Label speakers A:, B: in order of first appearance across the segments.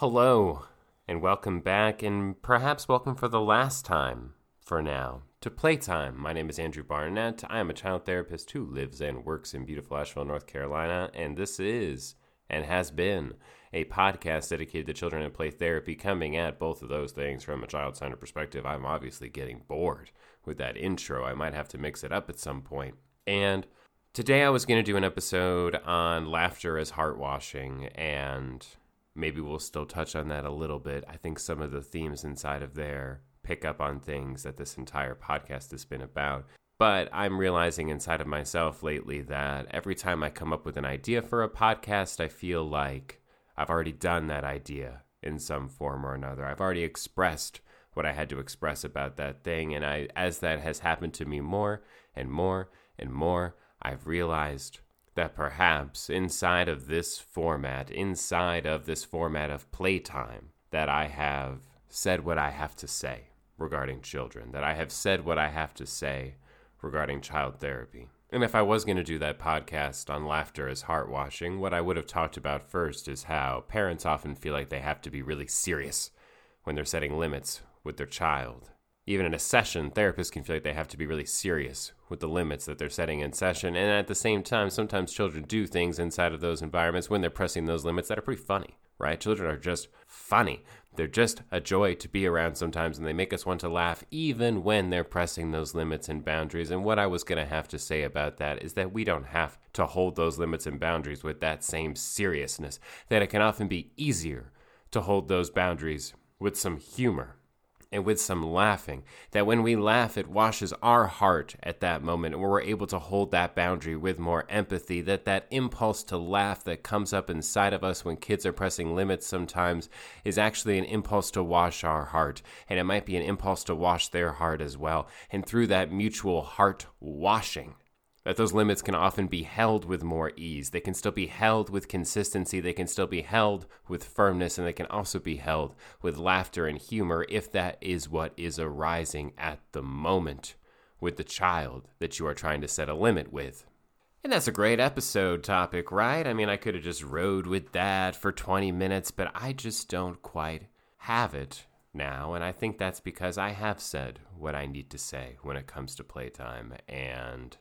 A: Hello, and welcome back, and perhaps welcome for the last time for now to Playtime. My name is Andrew Barnett. I am a child therapist who lives and works in beautiful Asheville, North Carolina, and this is and has been a podcast dedicated to children and play therapy, coming at both of those things from a child centered perspective. I'm obviously getting bored with that intro. I might have to mix it up at some point. And today I was going to do an episode on laughter as heart washing and maybe we'll still touch on that a little bit. I think some of the themes inside of there pick up on things that this entire podcast has been about. But I'm realizing inside of myself lately that every time I come up with an idea for a podcast, I feel like I've already done that idea in some form or another. I've already expressed what I had to express about that thing. And I, as that has happened to me more and more and more, I've realized that perhaps inside of this format, inside of this format of playtime, that I have said what I have to say regarding children, that I have said what I have to say regarding child therapy. And if I was going to do that podcast on laughter as heart washing, what I would have talked about first is how parents often feel like they have to be really serious when they're setting limits with their child even in a session, therapists can feel like they have to be really serious with the limits that they're setting in session. And at the same time, sometimes children do things inside of those environments when they're pressing those limits that are pretty funny, right? Children are just funny. They're just a joy to be around sometimes, and they make us want to laugh even when they're pressing those limits and boundaries. And what I was going to have to say about that is that we don't have to hold those limits and boundaries with that same seriousness, that it can often be easier to hold those boundaries with some humor and with some laughing. That when we laugh, it washes our heart at that moment, and we're able to hold that boundary with more empathy. That that impulse to laugh that comes up inside of us when kids are pressing limits sometimes is actually an impulse to wash our heart, and it might be an impulse to wash their heart as well. And through that mutual heart washing, that those limits can often be held with more ease. They can still be held with consistency, they can still be held with firmness, and they can also be held with laughter and humor if that is what is arising at the moment with the child that you are trying to set a limit with. And that's a great episode topic, right? I mean, I could have just rode with that for 20 minutes, but I just don't quite have it now. And I think that's because I have said what I need to say when it comes to playtime. And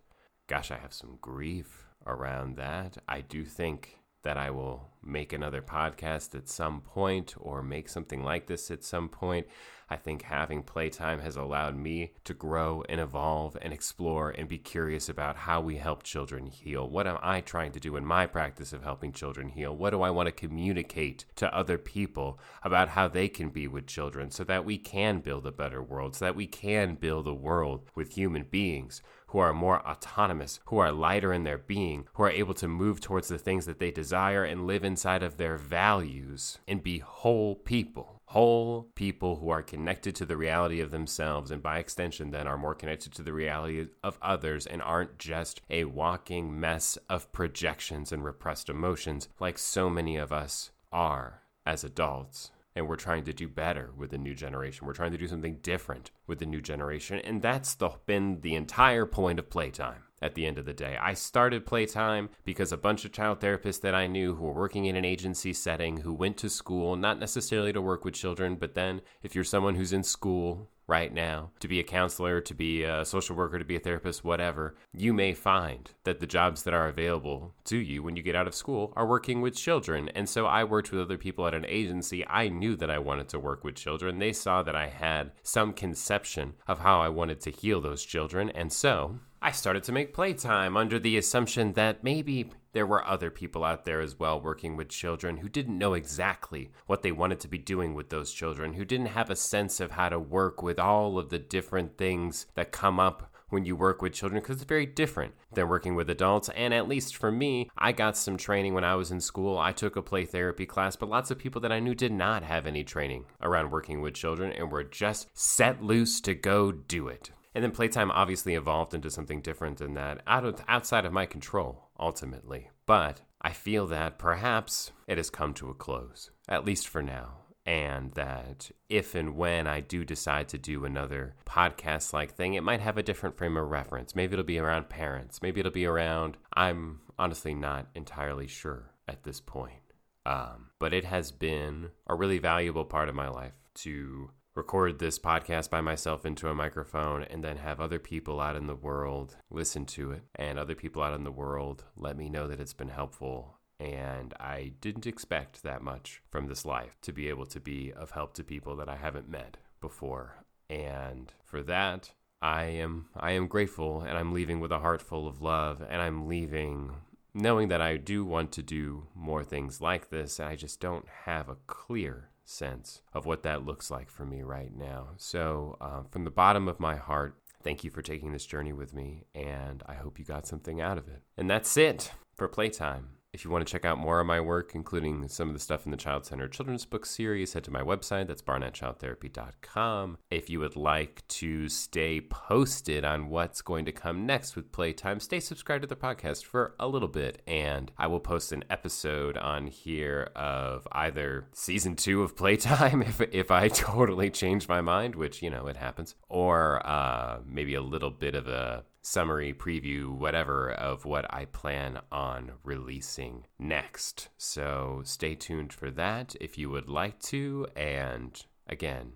A: gosh, I have some grief around that. I do think that I will make another podcast at some point or make something like this at some point. I think having playtime has allowed me to grow and evolve and explore and be curious about how we help children heal. What am I trying to do in my practice of helping children heal? What do I want to communicate to other people about how they can be with children so that we can build a better world, so that we can build a world with human beings who are more autonomous, who are lighter in their being, who are able to move towards the things that they desire and live inside of their values and be whole people. Whole people who are connected to the reality of themselves and by extension then are more connected to the reality of others and aren't just a walking mess of projections and repressed emotions like so many of us are as adults and we're trying to do better with the new generation. We're trying to do something different with the new generation, and that's the, been the entire point of playtime. At the end of the day, I started playtime because a bunch of child therapists that I knew who were working in an agency setting, who went to school, not necessarily to work with children, but then if you're someone who's in school right now, to be a counselor, to be a social worker, to be a therapist, whatever, you may find that the jobs that are available to you when you get out of school are working with children. And so I worked with other people at an agency. I knew that I wanted to work with children. They saw that I had some conception of how I wanted to heal those children. And so I started to make playtime under the assumption that maybe there were other people out there as well working with children who didn't know exactly what they wanted to be doing with those children, who didn't have a sense of how to work with all of the different things that come up when you work with children because it's very different than working with adults. And at least for me, I got some training when I was in school. I took a play therapy class, but lots of people that I knew did not have any training around working with children and were just set loose to go do it. And then playtime obviously evolved into something different than that, out of, outside of my control, ultimately. But I feel that perhaps it has come to a close, at least for now. And that if and when I do decide to do another podcast like thing, it might have a different frame of reference. Maybe it'll be around parents. Maybe it'll be around, I'm honestly not entirely sure at this point Um, but it has been a really valuable part of my life to record this podcast by myself into a microphone and then have other people out in the world listen to it. And other people out in the world let me know that it's been helpful. And I didn't expect that much from this life to be able to be of help to people that I haven't met before. And for that, I am I am grateful and I'm leaving with a heart full of love and I'm leaving knowing that I do want to do more things like this. And I just don't have a clear sense of what that looks like for me right now. So, um, from the bottom of my heart, thank you for taking this journey with me, and I hope you got something out of it. And that's it for Playtime. If you want to check out more of my work, including some of the stuff in the Child Center Children's Book series, head to my website. That's barnettchildtherapy.com. If you would like to stay posted on what's going to come next with Playtime, stay subscribed to the podcast for a little bit, and I will post an episode on here of either season two of Playtime, if, if I totally change my mind, which, you know, it happens, or uh, maybe a little bit of a summary, preview, whatever of what I plan on releasing next. So stay tuned for that if you would like to. And again,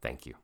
A: thank you.